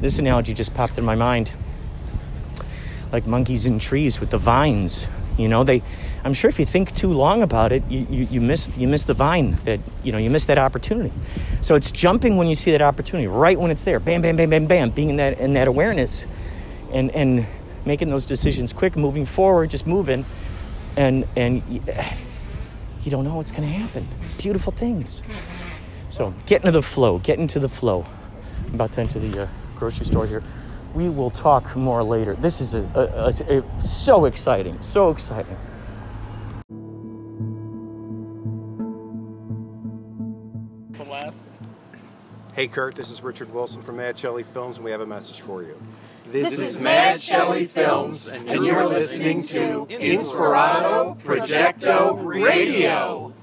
This analogy just popped in my mind. Like monkeys in trees with the vines. You know, they. I'm sure if you think too long about it, you, you, you miss you miss the vine that you know you miss that opportunity. So it's jumping when you see that opportunity, right when it's there. Bam, bam, bam, bam, bam. Being in that in that awareness, and and making those decisions quick, moving forward, just moving, and and you don't know what's going to happen. Beautiful things. So get into the flow. Get into the flow. I'm about to enter the uh, grocery store here. We will talk more later. This is a, a, a- so exciting, so exciting. Hey Kurt, this is Richard Wilson from Mad Shelley Films, and we have a message for you. This is Mad Shelley Films, and you're listening to Inspirato Projecto Radio.